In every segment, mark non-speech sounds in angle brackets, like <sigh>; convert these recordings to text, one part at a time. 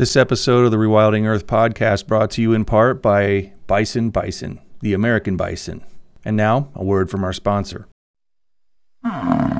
This episode of the Rewilding Earth podcast brought to you in part by Bison Bison, the American bison. And now, a word from our sponsor. Hmm.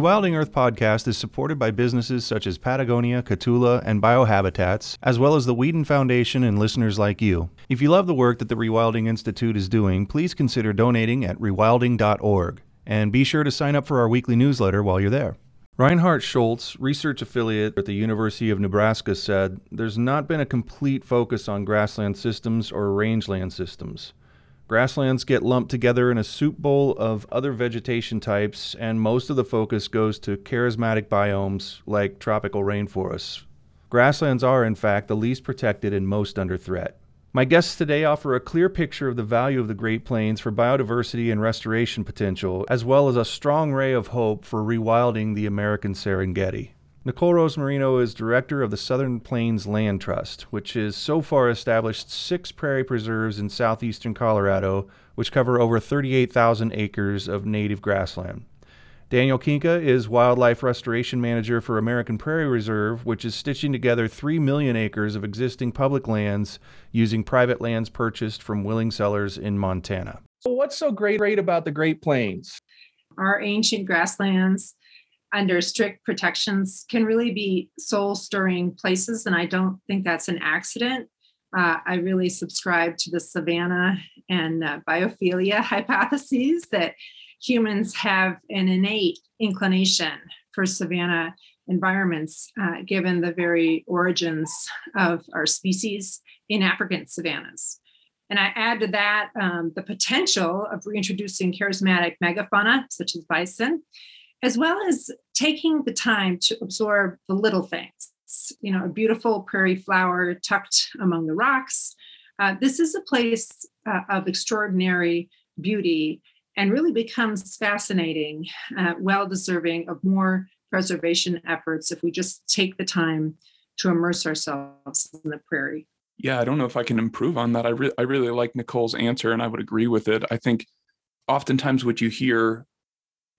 Rewilding Earth podcast is supported by businesses such as Patagonia, Kahtoola, and Biohabitats, as well as the Weeden Foundation and listeners like you. If you love the work that the Rewilding Institute is doing, please consider donating at rewilding.org. And be sure to sign up for our weekly newsletter while you're there. Reinhard Schultz, research affiliate at the University of Nebraska, said there's not been a complete focus on grassland systems or rangeland systems. Grasslands get lumped together in a soup bowl of other vegetation types, and most of the focus goes to charismatic biomes like tropical rainforests. Grasslands are, in fact, the least protected and most under threat. My guests today offer a clear picture of the value of the Great Plains for biodiversity and restoration potential, as well as a strong ray of hope for rewilding the American Serengeti. Nicole Rosmarino is director of the Southern Plains Land Trust, which has so far established six prairie preserves in southeastern Colorado, which cover over 38,000 acres of native grassland. Daniel Kinka is Wildlife Restoration Manager for American Prairie Reserve, which is stitching together 3 million acres of existing public lands using private lands purchased from willing sellers in Montana. So what's so great, great about the Great Plains? Our ancient grasslands under strict protections can really be soul stirring places. And I don't think that's an accident. Uh, I really subscribe to the savanna and uh, biophilia <laughs> hypotheses that humans have an innate inclination for savanna environments, uh, given the very origins of our species in African savannas. And I add to that um, the potential of reintroducing charismatic megafauna, such as bison, as well as taking the time to absorb the little things. You know, a beautiful prairie flower tucked among the rocks. Uh, this is a place uh, of extraordinary beauty and really becomes fascinating, uh, well deserving of more preservation efforts if we just take the time to immerse ourselves in the prairie. Yeah, I don't know if I can improve on that. I, re- I really like Nicole's answer and I would agree with it. I think oftentimes what you hear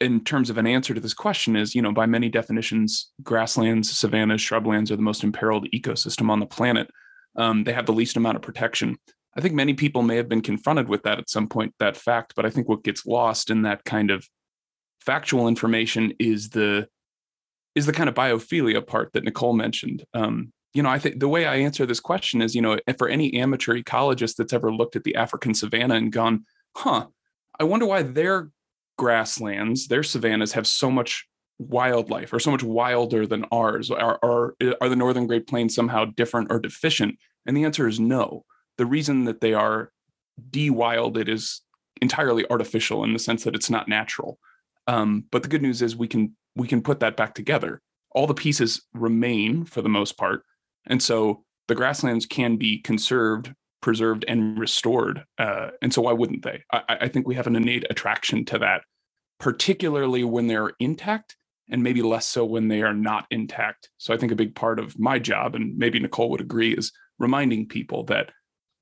in terms of an answer to this question is, you know, by many definitions, grasslands, savannas, shrublands are the most imperiled ecosystem on the planet. Um, they have the least amount of protection. I think many people may have been confronted with that at some point, that fact. But I think what gets lost in that kind of factual information is the is the kind of biophilia part that Nicole mentioned. Um, you know, I think the way I answer this question is, you know, for any amateur ecologist that's ever looked at the African savanna and gone, huh, I wonder why their grasslands, their savannas have so much wildlife or so much wilder than ours? Are, are, are the Northern Great Plains somehow different or deficient? And the answer is no. The reason that they are de-wilded is entirely artificial in the sense that it's not natural. Um, but the good news is we can we can put that back together. All the pieces remain for the most part, and so the grasslands can be conserved preserved and restored. Uh, and so why wouldn't they? I, I, think we have an innate attraction to that particularly when they're intact and maybe less so when they are not intact. So I think a big part of my job, and maybe Nicole would agree, is reminding people that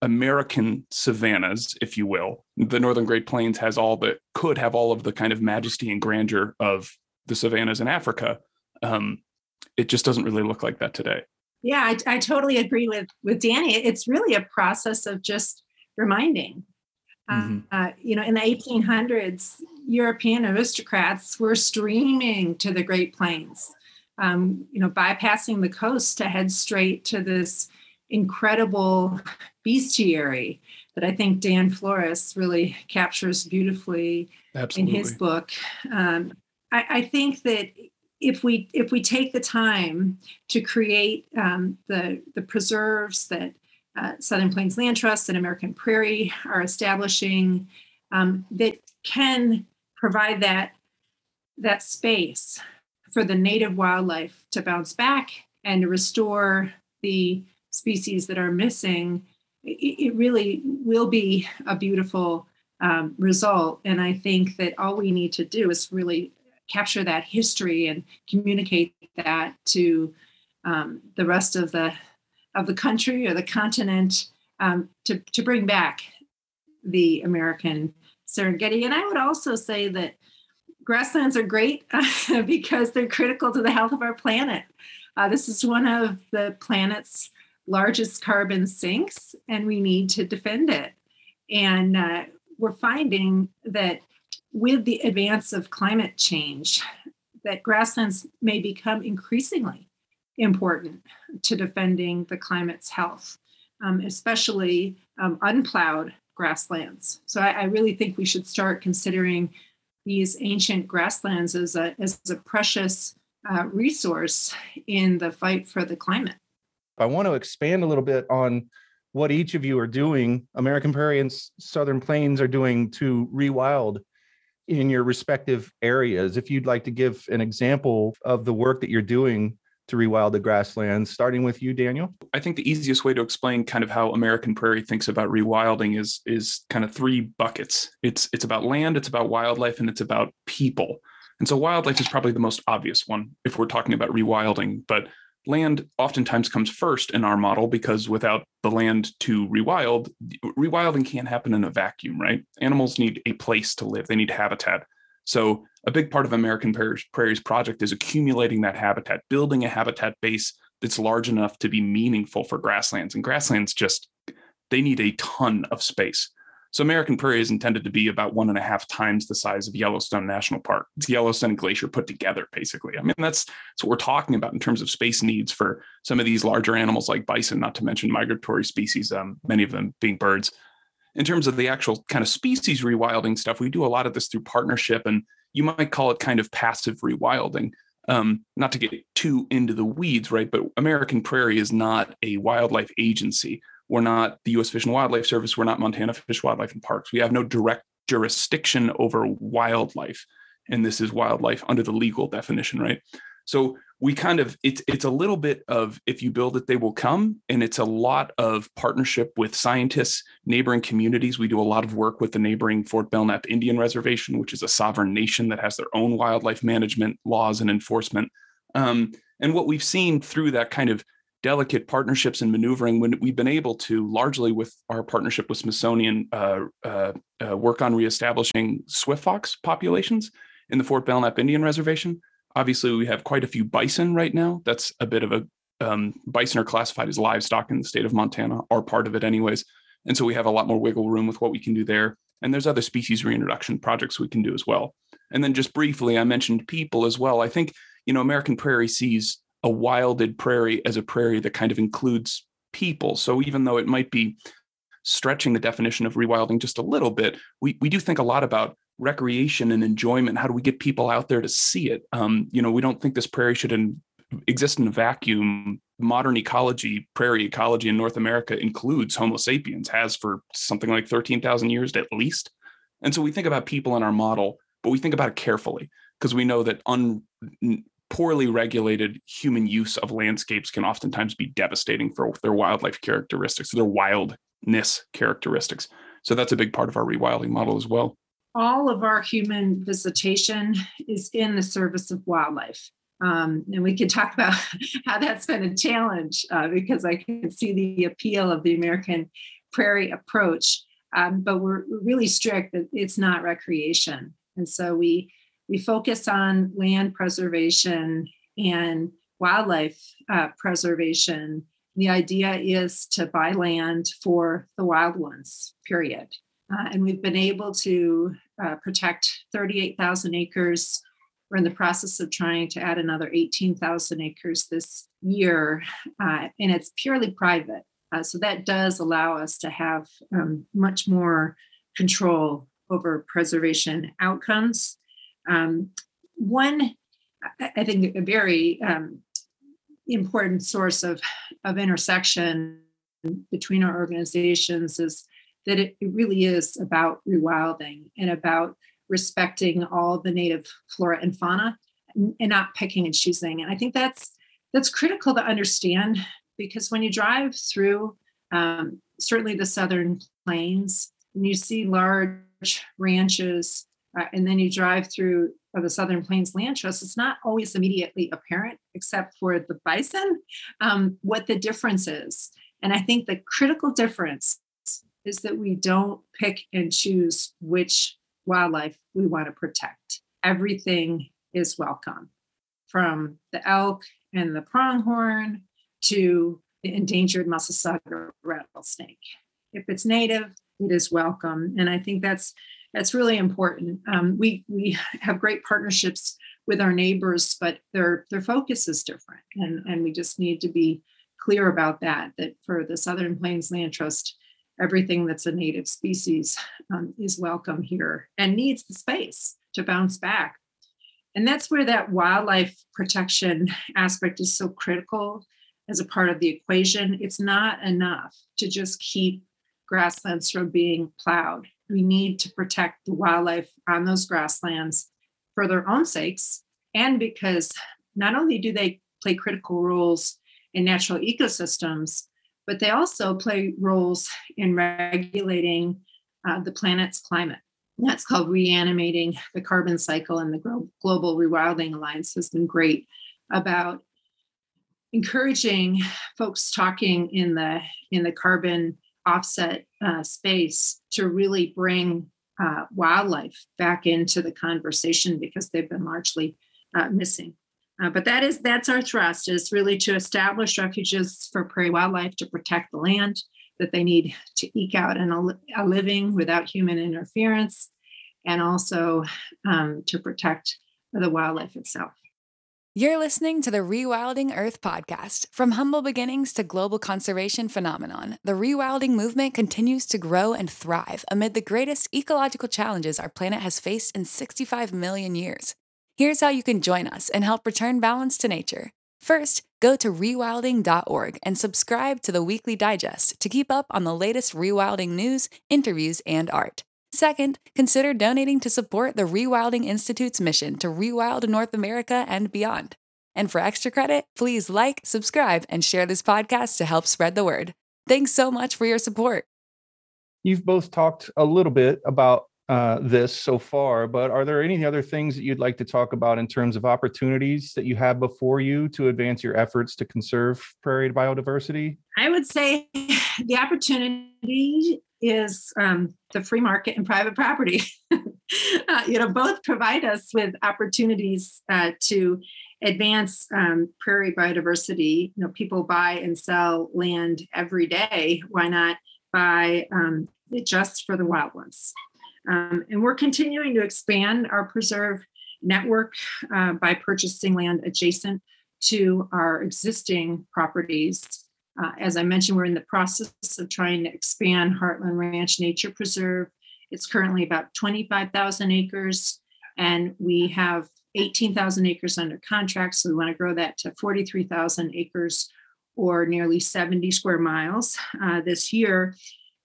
American savannas, if you will, the Northern Great Plains has all the could have all of the kind of majesty and grandeur of the savannas in Africa. Um, it just doesn't really look like that today. Yeah, I, I totally agree with with Danny. It's really a process of just reminding Mm-hmm. Uh, you know, in the 1800s, European aristocrats were streaming to the Great Plains, um, you know, bypassing the coast to head straight to this incredible bestiary that I think Dan Flores really captures beautifully Absolutely. in his book. Um, I, I think that if we if we take the time to create um, the the preserves that uh, Southern Plains Land Trust and American Prairie are establishing um, that can provide that that space for the native wildlife to bounce back and to restore the species that are missing, it, really will be a beautiful um, result. And I think that all we need to do is really capture that history and communicate that to um, the rest of the of the country or the continent um, to, to bring back the American Serengeti. And I would also say that grasslands are great <laughs> because they're critical to the health of our planet. Uh, this is one of the planet's largest carbon sinks, and we need to defend it. And uh, we're finding that with the advance of climate change, that grasslands may become increasingly important to defending the climate's health, um, especially um, unplowed grasslands. So I, I, really think we should start considering these ancient grasslands as a, as a precious uh, resource in the fight for the climate. I want to expand a little bit on what each of you are doing, American Prairie and Southern Plains are doing to rewild in your respective areas. If you'd like to give an example of the work that you're doing to rewild the grasslands, starting with you, Daniel? I think the easiest way to explain kind of how American Prairie thinks about rewilding is is kind of three buckets. It's it's about land, it's about wildlife, and it's about people. And so wildlife is probably the most obvious one if we're talking about rewilding, but land oftentimes comes first in our model because without the land to rewild, rewilding can't happen in a vacuum, right? Animals need a place to live, they need habitat. So, a big part of American Prairie's project is accumulating that habitat, building a habitat base that's large enough to be meaningful for grasslands. And grasslands just, they need a ton of space. So, American Prairie is intended to be about one and a half times the size of Yellowstone National Park. It's Yellowstone Glacier put together, basically. I mean, that's, that's what we're talking about in terms of space needs for some of these larger animals like bison, not to mention migratory species, um, many of them being birds in terms of the actual kind of species rewilding stuff, we do a lot of this through partnership, and you might call it kind of passive rewilding. Um, not to get too into the weeds, right? But American Prairie is not a wildlife agency. We're not the U.S. Fish and Wildlife Service. We're not Montana Fish, Wildlife, and Parks. We have no direct jurisdiction over wildlife, and this is wildlife under the legal definition, right? So we kind of it's it's a little bit of if you build it they will come. And it's a lot of partnership with scientists neighboring communities. We do a lot of work with the neighboring fort belknap indian reservation which is a sovereign nation that has their own wildlife management laws and enforcement. Um, and what we've seen through that kind of delicate partnerships and maneuvering when we've been able to largely with our partnership with smithsonian uh, uh, uh, work on reestablishing swift fox populations in the fort belknap indian reservation Obviously, we have quite a few bison right now. That's a bit of a um, bison are classified as livestock in the state of Montana, or part of it, anyways. And so we have a lot more wiggle room with what we can do there. And there's other species reintroduction projects we can do as well. And then just briefly, I mentioned people as well. I think, you know, American Prairie sees a wilded prairie as a prairie that kind of includes people. So even though it might be stretching the definition of rewilding just a little bit, we, we do think a lot about recreation and enjoyment. How do we get people out there to see it? Um, you know we don't think this prairie should in, exist in a vacuum. Modern ecology prairie ecology in north america includes homo sapiens has for something like 13000 years at least. And so we think about people in our model but we think about it carefully because we know that un, poorly regulated human use of landscapes can oftentimes be devastating for their wildlife characteristics their wildness characteristics. So that's a big part of our rewilding model as well all of our human visitation is in the service of wildlife. Um, and we can talk about <laughs> how that's been a challenge uh, because I can see the appeal of the American prairie approach. Um, but we're, really strict that it's not recreation. And so we we focus on land preservation and wildlife uh, preservation. The idea is to buy land for the wild ones, period. Uh, and we've been able to uh, protect 38,000 acres. We're in the process of trying to add another 18,000 acres this year, uh, and it's purely private. Uh, so that does allow us to have um, much more control over preservation outcomes. Um, one, I think, a very um, important source of, of intersection between our organizations is that it, it really is about rewilding and about respecting all the native flora and fauna and, not picking and choosing. And I think that's that's critical to understand because when you drive through um, certainly the southern plains and you see large ranches uh, and then you drive through uh, the southern plains land trust it's not always immediately apparent except for the bison um, what the difference is and i think the critical difference is that we don't pick and choose which wildlife we want to protect everything is welcome from the elk and the pronghorn to the endangered Massasauga rattlesnake. If it's native, it is welcome, and I think that's that's really important. Um, we we have great partnerships with our neighbors, but their their focus is different, and and we just need to be clear about that. That for the Southern Plains Land Trust, everything that's a native species um, is welcome here and needs the space to bounce back. And that's where that wildlife protection aspect is so critical as a part of the equation. It's not enough to just keep grasslands from being plowed. We need to protect the wildlife on those grasslands for their own sakes and because not only do they play critical roles in natural ecosystems, but they also play roles in regulating uh, the planet's climate. that's called reanimating the carbon cycle, and the Global Rewilding Alliance has been great about encouraging folks talking in the in the carbon offset uh, space to really bring uh, wildlife back into the conversation because they've been largely uh, missing. Uh, but that is that's our thrust is really to establish refuges for prairie wildlife to protect the land that they need to eke out and a, a living without human interference, and also um, to protect the wildlife itself. You're listening to the Rewilding Earth podcast. From humble beginnings to global conservation phenomenon, the rewilding movement continues to grow and thrive amid the greatest ecological challenges our planet has faced in 65 million years. Here's how you can join us and help return balance to nature. First, go to rewilding.org and subscribe to the weekly digest to keep up on the latest rewilding news, interviews, and art. Second, consider donating to support the Rewilding Institute's mission to rewild North America and beyond. And for extra credit, please like, subscribe, and share this podcast to help spread the word. Thanks so much for your support. You've both talked a little bit about uh, this so far, but are there any other things that you'd like to talk about in terms of opportunities that you have before you to advance your efforts to conserve prairie biodiversity? I would say the opportunity is um, the free market and private property. <laughs> uh, you know, both provide us with opportunities uh, to advance um, prairie biodiversity. You know, people buy and sell land every day. Why not buy um, just for the wild ones? Um, and we're continuing to expand our preserve network uh, by purchasing land adjacent to our existing properties uh, as I mentioned, we're in the process of trying to expand Heartland Ranch Nature Preserve. It's currently about 25,000 acres, and we have 18,000 acres under contract. So we want to grow that to 43,000 acres or nearly 70 square miles uh, this year.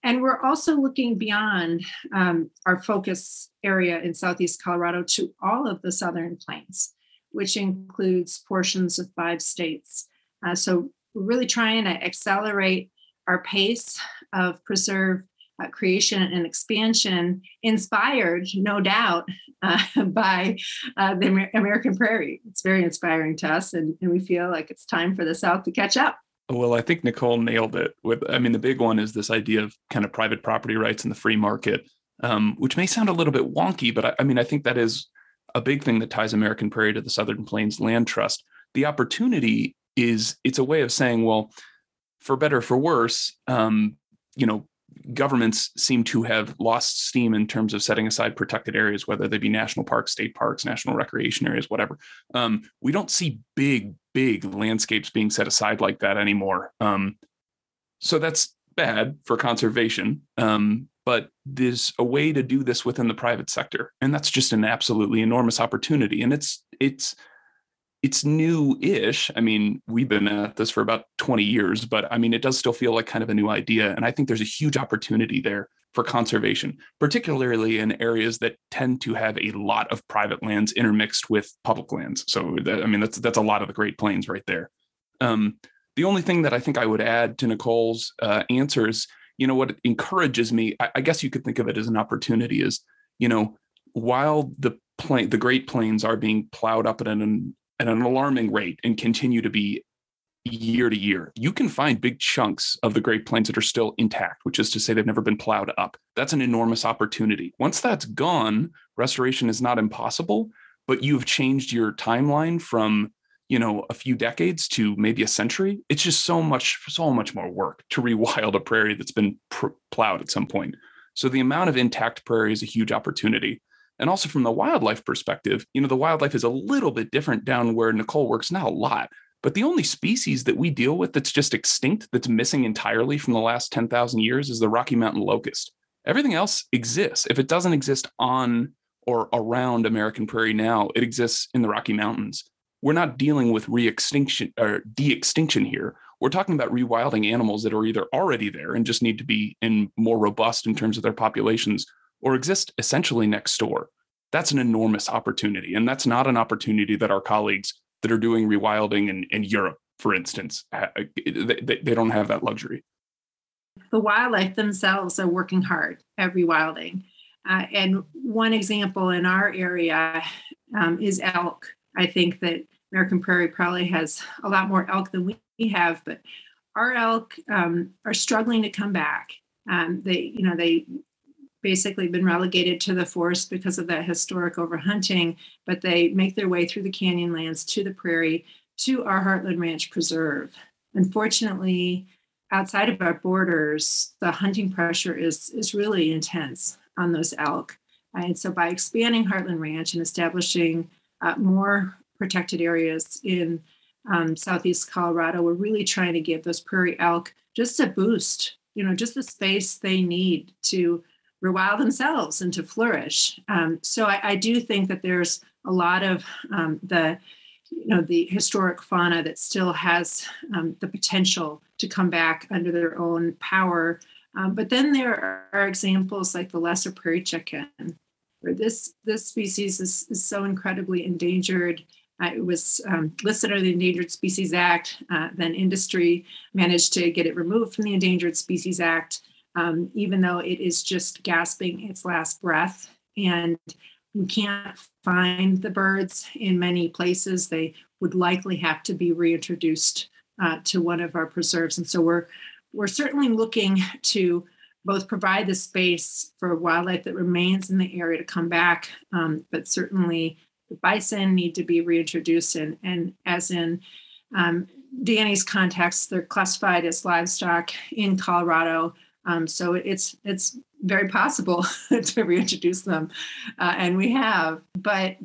And we're also looking beyond um, our focus area in Southeast Colorado to all of the Southern Plains, which includes portions of five states. Uh, so we're really trying to accelerate our pace of preserve uh, creation and expansion, inspired, no doubt, uh, <laughs> by uh, the Amer- American prairie. It's very inspiring to us, and, and we feel like it's time for the South to catch up. Well, I think Nicole nailed it. With, I mean, the big one is this idea of kind of private property rights in the free market, um, which may sound a little bit wonky, but I, I mean, I think that is a big thing that ties American Prairie to the Southern Plains Land Trust. The opportunity is it's a way of saying, well, for better for worse, um, you know, governments seem to have lost steam in terms of setting aside protected areas, whether they be national parks, state parks, national recreation areas, whatever. Um, we don't see big, big landscapes being set aside like that anymore. Um, so that's bad for conservation. Um, but there's a way to do this within the private sector and that's just an absolutely enormous opportunity and it's it's it's new-ish. I mean we've been at this for about 20 years but i mean it does still feel like kind of a new idea and i think there's a huge opportunity there for conservation particularly in areas that tend to have a lot of private lands intermixed with public lands. So that, i mean that's that's a lot of the great plains right there. Um, the only thing that i think i would add to nicole's uh, answers you know what encourages me I, I, guess you could think of it as an opportunity is you know while the plain the great plains are being plowed up at an at an alarming rate and continue to be year to year you can find big chunks of the great plains that are still intact which is to say they've never been plowed up. That's an enormous opportunity. Once that's gone restoration is not impossible but you've changed your timeline from you know a few decades to maybe a century. It's just so much so much more work to rewild a prairie that's been pr- plowed at some point. So the amount of intact prairie is a huge opportunity and also from the wildlife perspective you know the wildlife is a little bit different down where nicole works not a lot but the only species that we deal with that's just extinct that's missing entirely from the last 10,000 years is the rocky mountain locust. Everything else exists. If it doesn't exist on or around american prairie now it exists in the rocky mountains. We're not dealing with re-extinction or de-extinction here. We're talking about rewilding animals that are either already there and just need to be in more robust in terms of their populations or exist essentially next door. That's an enormous opportunity. And that's not an opportunity that our colleagues that are doing rewilding in, in Europe, for instance, they, they don't have that luxury. The wildlife themselves are working hard at rewilding. Uh, and one example in our area um, is elk. I think that American Prairie probably has a lot more elk than we have, but our elk um, are struggling to come back. Um, they, you know, they basically been relegated to the forest because of that historic overhunting, but they make their way through the canyon lands to the prairie to our Heartland Ranch Preserve. Unfortunately, outside of our borders, the hunting pressure is is really intense on those elk. And so, by expanding Heartland Ranch and establishing uh, more protected areas in um, southeast Colorado. We're really trying to give those prairie elk just a boost, you know, just the space they need to rewild themselves and to flourish. Um, so I, I, do think that there's a lot of um, the, you know, the historic fauna that still has um, the potential to come back under their own power. Um, but then there are examples like the lesser prairie chicken, where this this species is, is so incredibly endangered uh, it was um, listed under the Endangered Species Act. Uh, then industry managed to get it removed from the Endangered Species Act, um, even though it is just gasping its last breath. And we can't find the birds in many places. They would likely have to be reintroduced uh, to one of our preserves. And so we're we're certainly looking to both provide the space for wildlife that remains in the area to come back, um, but certainly the bison need to be reintroduced and, and as in um, Danny's context, they're classified as livestock in Colorado. Um, so it's it's very possible <laughs> to reintroduce them, uh, and we have. But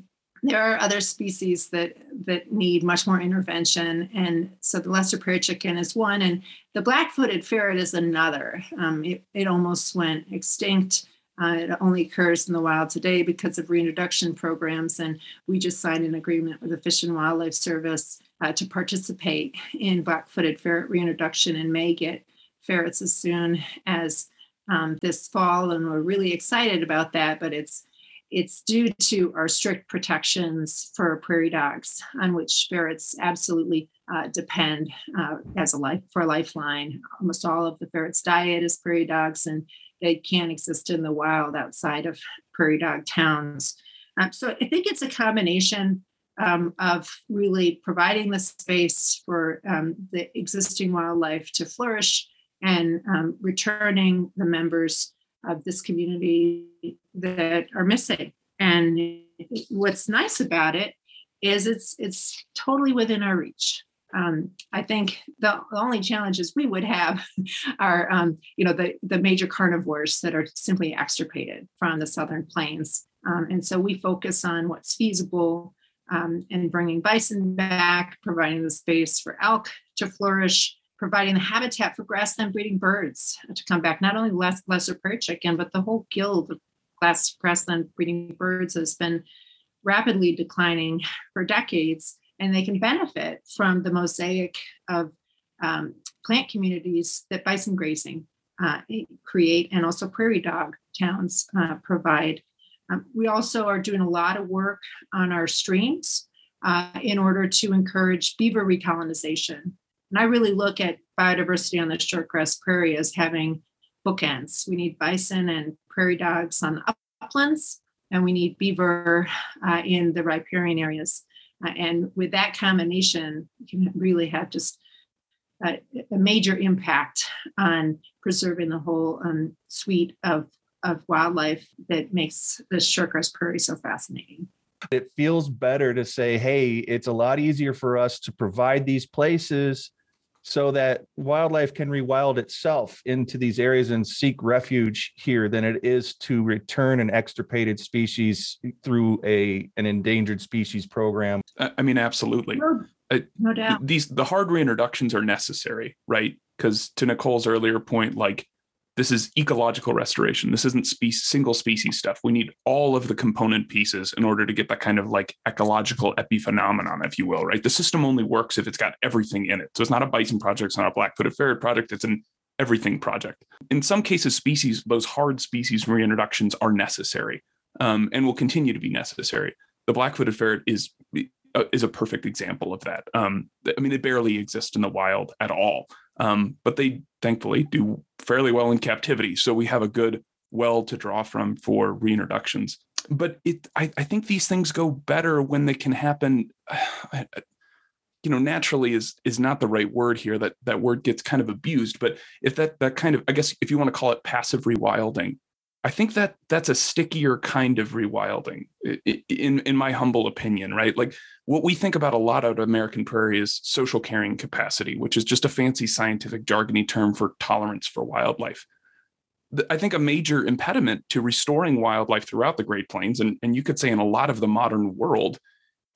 there are other species that that need much more intervention, and so the lesser prairie chicken is one, and the black-footed ferret is another. Um, it, it almost went extinct uh, it only occurs in the wild today because of reintroduction programs. And we just signed an agreement with the Fish and Wildlife Service uh, to participate in black footed ferret reintroduction and may get ferrets as soon as um, this fall. And we're really excited about that, but it's it's due to our strict protections for prairie dogs, on which ferrets absolutely uh, depend uh, as a life for a lifeline. Almost all of the ferrets' diet is prairie dogs, and they can't exist in the wild outside of prairie dog towns. Um, so I think it's a combination um, of really providing the space for um, the existing wildlife to flourish and um, returning the members of this community that are missing. And what's nice about it is it's it's totally within our reach um, I think the, only challenges we would have <laughs> are, um, you know, the, the major carnivores that are simply extirpated from the southern plains. Um, and so we focus on what's feasible um, and bringing bison back, providing the space for elk to flourish, providing the habitat for grassland breeding birds to come back. Not only less, lesser prairie chicken, but the whole guild of glass, grassland breeding birds has been rapidly declining for decades, and they can benefit from the mosaic of um, plant communities that bison grazing uh, create and also prairie dog towns uh, provide. Um, we also are doing a lot of work on our streams uh, in order to encourage beaver recolonization. And I really look at biodiversity on the shortgrass prairie as having bookends. We need bison and prairie dogs on the uplands, and we need beaver uh, in the riparian areas. Uh, and with that combination, you can really have just a, a major impact on preserving the whole um, suite of, of wildlife that makes the shortgrass prairie so fascinating. It feels better to say, hey, it's a lot easier for us to provide these places so that wildlife can rewild itself into these areas and seek refuge here than it is to return an extirpated species through a an endangered species program. I mean, absolutely. No, no doubt. These the hard reintroductions are necessary, right? Because to Nicole's earlier point, like this is ecological restoration. This isn't single species stuff. We need all of the component pieces in order to get that kind of like ecological epiphenomenon, if you will, right? The system only works if it's got everything in it. So it's not a bison project, it's not a black-footed ferret project, it's an everything project. In some cases, species, those hard species reintroductions are necessary um, and will continue to be necessary. The black-footed ferret is uh, is a perfect example of that. Um, I mean, they barely exist in the wild at all, um, but they thankfully do fairly well in captivity. So we have a good well to draw from for reintroductions. But it, I, I think these things go better when they can happen. <sighs> you know, naturally is is not the right word here. That that word gets kind of abused. But if that that kind of, I guess, if you want to call it passive rewilding, I think that that's a stickier kind of rewilding, in in my humble opinion, right? Like what we think about a lot out of American prairie is social carrying capacity, which is just a fancy scientific jargony term for tolerance for wildlife. I think a major impediment to restoring wildlife throughout the Great Plains, and, and you could say in a lot of the modern world,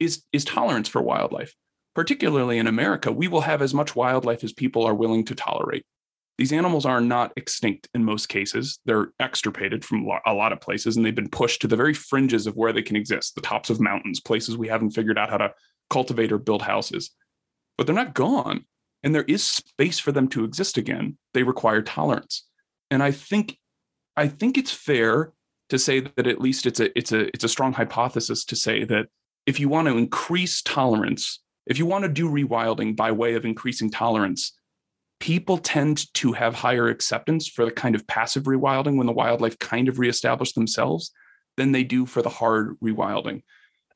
is, is tolerance for wildlife. Particularly in America, we will have as much wildlife as people are willing to tolerate. These animals are not extinct in most cases. They're extirpated from a lot of places and they've been pushed to the very fringes of where they can exist, the tops of mountains, places we haven't figured out how to cultivate or build houses. But they're not gone. And there is space for them to exist again. They require tolerance. And I think I think it's fair to say that at least it's a it's a it's a strong hypothesis to say that if you want to increase tolerance, if you want to do rewilding by way of increasing tolerance, people tend to have higher acceptance for the kind of passive rewilding when the wildlife kind of reestablish themselves than they do for the hard rewilding.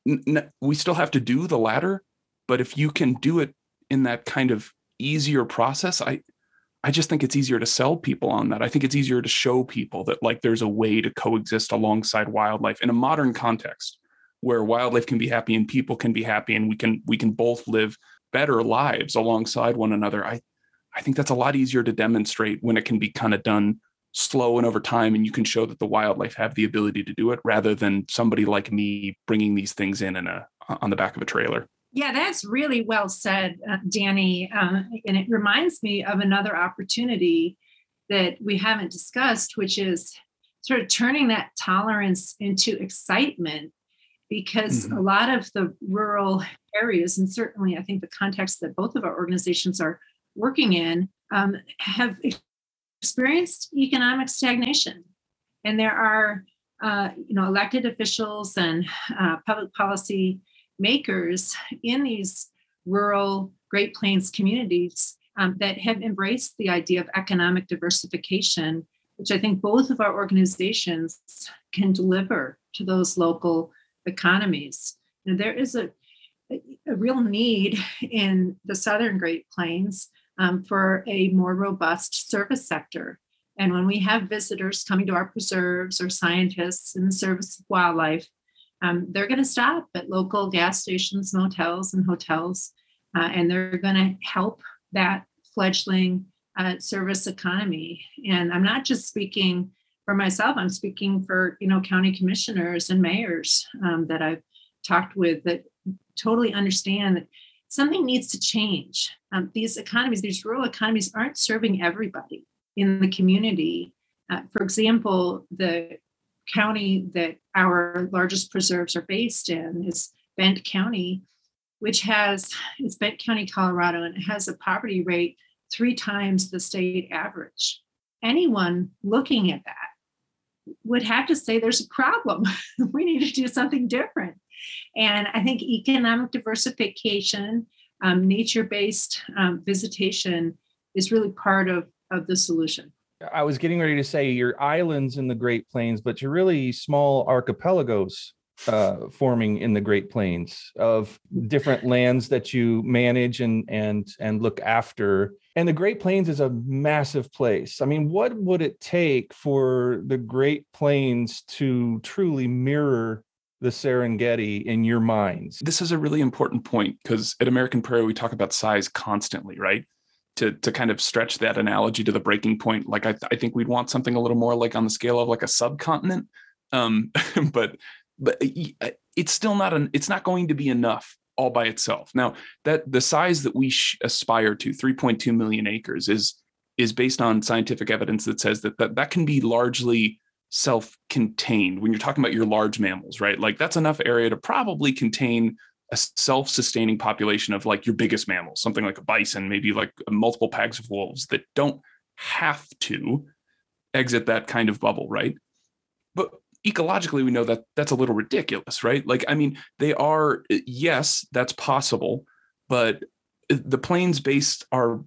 N- we still have to do the latter, but if you can do it in that kind of easier process, I I just think it's easier to sell people on that. I think it's easier to show people that like there's a way to coexist alongside wildlife in a modern context where wildlife can be happy and people can be happy and we can we can both live better lives alongside one another. I I think that's a lot easier to demonstrate when it can be kind of done slow and over time and you can show that the wildlife have the ability to do it rather than somebody like me bringing these things in in a on the back of a trailer yeah that's really well said uh, danny uh, and it reminds me of another opportunity that we haven't discussed which is sort of turning that tolerance into excitement because mm-hmm. a lot of the rural areas and certainly i think the context that both of our organizations are working in um, have experienced economic stagnation. And there are, uh, you know, elected officials and uh, public policy makers in these rural Great Plains communities um, that have embraced the idea of economic diversification, which I think both of our organizations can deliver to those local economies. There is a, a real need in the southern Great Plains um, for a more robust service sector. And when we have visitors coming to our preserves or scientists in the service of wildlife, um, they're going to stop at local gas stations, motels, and hotels, uh, and they're going to help that fledgling uh, service economy. And I'm not just speaking for myself; I'm speaking for you know county commissioners and mayors um, that I've talked with that totally understand something needs to change. Um, these economies, these rural economies, aren't serving everybody in the community. Uh, for example, the county that our largest preserves are based in is Bent County, which has it's Bent County, Colorado, and it has a poverty rate three times the state average. Anyone looking at that would have to say there's a problem. <laughs> we need to do something different. And I think economic diversification, um, nature based um, visitation is really part of, of the solution. I was getting ready to say you're islands in the Great Plains, but you're really small archipelagos uh, forming in the Great Plains of different lands that you manage and and and look after. And the Great Plains is a massive place. I mean, what would it take for the Great Plains to truly mirror the Serengeti in your minds? This is a really important point because at American Prairie we talk about size constantly, right? To, to kind of stretch that analogy to the breaking point, like I, I think we'd want something a little more like on the scale of like a subcontinent, um, <laughs> but but uh, uh, it's still not an it's not going to be enough all by itself. Now that the size that we sh- aspire to, 3.2 million acres, is is based on scientific evidence that says that that, that can be largely self-contained when you're talking about your large mammals right like that's enough area to probably contain a self-sustaining population of like your biggest mammals something like a bison maybe like uh, multiple packs of wolves that don't have to exit that kind of bubble right but ecologically we know that that's a little ridiculous right? Like i mean they are eh, yes that's possible but eh, the plains based are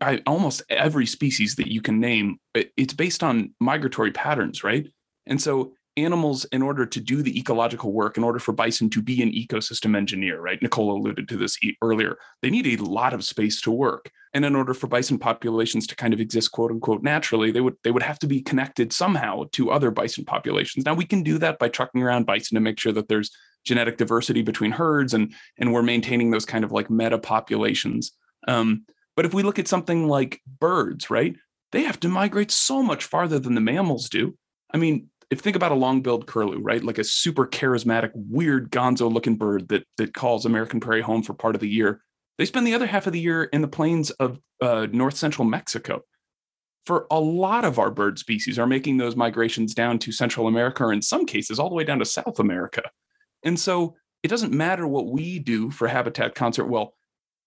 I, almost every species that you can name eh, it's based on migratory patterns right? And so animals in order to do the ecological work in order for bison to be an ecosystem engineer right? Nicole alluded to this earlier. They need a lot of space to work. And in order for bison populations to kind of exist quote unquote naturally they would they would have to be connected somehow to other bison populations. Now we can do that by trucking around bison to make sure that there's genetic diversity between herds and and we're maintaining those kind of like meta populations. Um, but if we look at something like birds right? They have to migrate so much farther than the mammals do. I mean if think about a long-billed curlew right? Like a super charismatic weird gonzo looking bird that that calls american prairie home for part of the year they spend the other half of the year in the plains of uh, north central mexico. For a lot of our bird species are making those migrations down to central america or in some cases all the way down to south america. And so it doesn't matter what we do for habitat conservation. Well,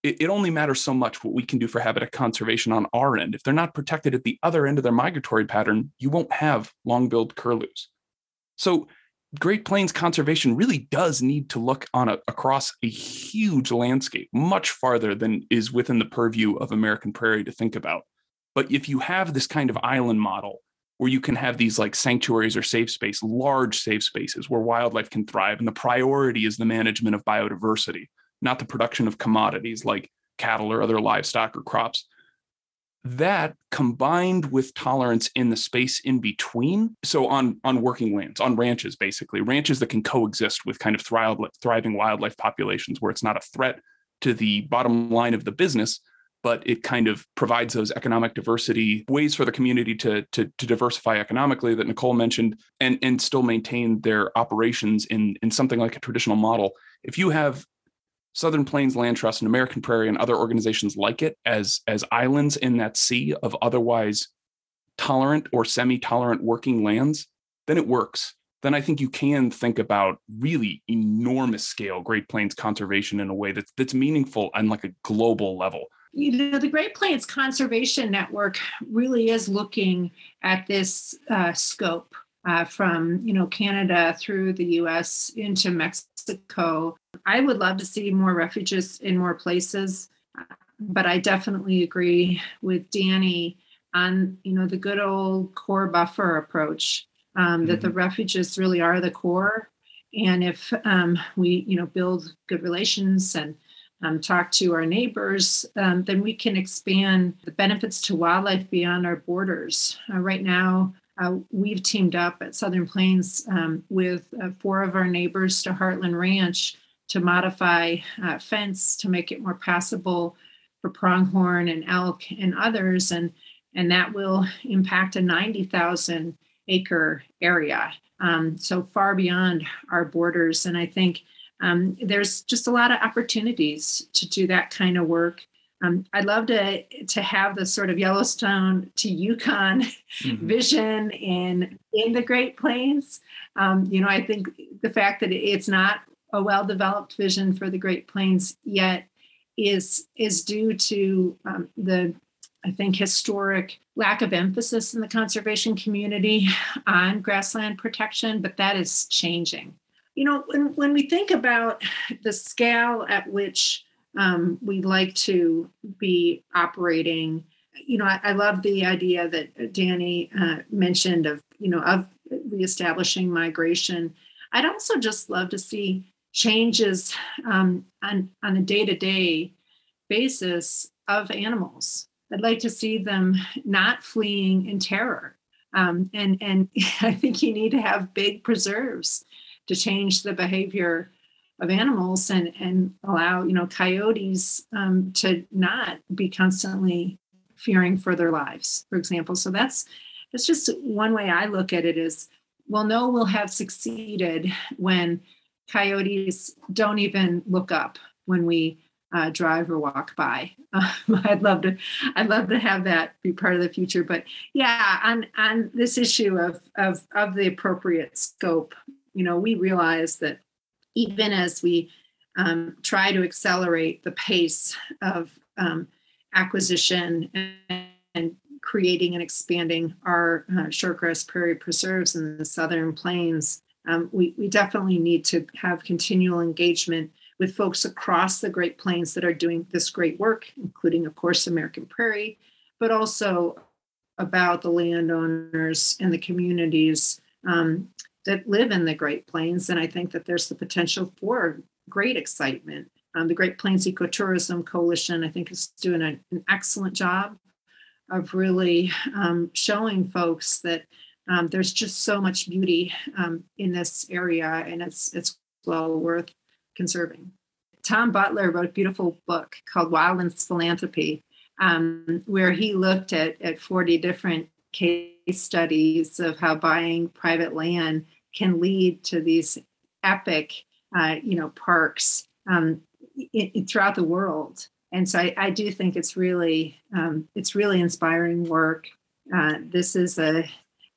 it, it only matters so much what we can do for habitat conservation on our end. If they're not protected at the other end of their migratory pattern, you won't have long-billed curlews. So Great Plains conservation really does need to look on a, across a huge landscape, much farther than is within the purview of American Prairie to think about. But if you have this kind of island model where you can have these like sanctuaries or safe space, large safe spaces where wildlife can thrive. And the priority is the management of biodiversity, not the production of commodities like cattle or other livestock or crops. That combined with tolerance in the space in between, so on, on working lands, on ranches, basically, ranches that can coexist with kind of thriving wildlife populations where it's not a threat to the bottom line of the business, but it kind of provides those economic diversity ways for the community to, to, to diversify economically that Nicole mentioned and, and still maintain their operations in, in something like a traditional model. If you have Southern Plains Land Trust and American Prairie and other organizations like it as, as islands in that sea of otherwise tolerant or semi-tolerant working lands, then it works. Then I think you can think about really enormous scale Great Plains conservation in a way that's that's meaningful on like a global level you know, the Great Plains Conservation Network really is looking at this uh, scope uh, from, you know, Canada through the U.S. into Mexico. I would love to see more refugees in more places, but I definitely agree with Danny on, you know, the good old core buffer approach. Um, mm-hmm. That the mm-hmm. really are the core, and if um, we, you know, build good relations and um, talk to our neighbors, um, then we can expand the benefits to wildlife beyond our borders. Uh, right now, uh, we've teamed up at Southern Plains um, with uh, four of our neighbors to Heartland Ranch to modify uh, fence to make it more passable for pronghorn and elk and others, and and that will impact a 90,000 acre area, um, so far beyond our borders. And I think um, there's just a lot of opportunities to do that kind of work. Um, I'd love to to have the sort of Yellowstone to Yukon mm-hmm. vision in in the Great Plains. Um, you know, I think the fact that it's not a well developed vision for the Great Plains yet is is due to um, the I think historic lack of emphasis in the conservation community on grassland protection, but that is changing. You know, when, when we think about the scale at which um, we like to be operating, you know, I, I love the idea that Danny uh, mentioned of, you know, of reestablishing migration. I'd also just love to see changes um, on, on a day to day basis of animals. I'd like to see them not fleeing in terror. Um, and, and <laughs> I think you need to have big preserves to change the behavior of animals and, and allow, you know, coyotes um, to not be constantly fearing for their lives, for example. So that's that's just one way I look at it is well no we'll have succeeded when coyotes don't even look up when we uh, drive or walk by. Um, <laughs> I'd love to, I'd love to have that be part of the future. But yeah, on on this issue of of of the appropriate scope, you know, we realize that even as we um, try to accelerate the pace of um, acquisition and, and, creating and expanding our uh, shortgrass prairie preserves in the southern plains, um, we, we definitely need to have continual engagement with folks across the Great Plains that are doing this great work, including, of course, American Prairie, but also about the landowners and the communities um, that live in the Great Plains. And I think that there's the potential for great excitement. Um, the Great Plains Ecotourism Coalition, I think, is doing an excellent job of really um, showing folks that um, there's just so much beauty um, in this area, and it's it's well worth conserving. Tom Butler wrote a beautiful book called Wildlands Philanthropy, um, where he looked at, at 40 different case studies of how buying private land can lead to these epic, uh, you know, parks um, in, in, throughout the world. And so I, I do think it's really um, it's really inspiring work. Uh, this is a,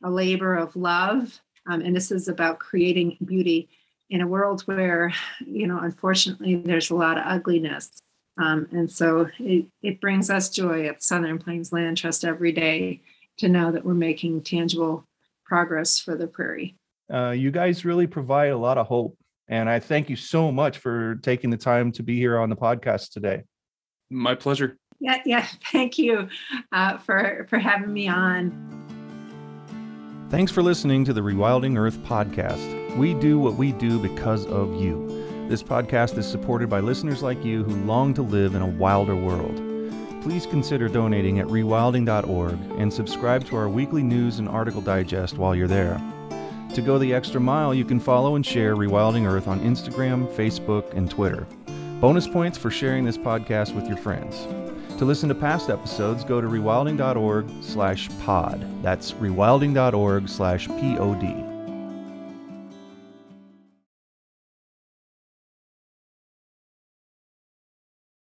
a labor of love, um, and this is about creating beauty in a world where, you know, unfortunately, there's a lot of ugliness. Um, and so it, it brings us joy at Southern Plains Land Trust every day to know that we're making tangible progress for the prairie. Uh, you guys really provide a lot of hope. And I thank you so much for taking the time to be here on the podcast today. My pleasure. Yeah, yeah. <laughs> Thank you uh, for for having me on. Thanks for listening to the Rewilding Earth podcast. We do what we do because of you. This podcast is supported by listeners like you who long to live in a wilder world. Please consider donating at rewilding.org and subscribe to our weekly news and article digest while you're there. To go the extra mile, you can follow and share Rewilding Earth on Instagram, Facebook, and Twitter. Bonus points for sharing this podcast with your friends. To listen to past episodes, go to rewilding.org slash pod. That's rewilding.org slash pod.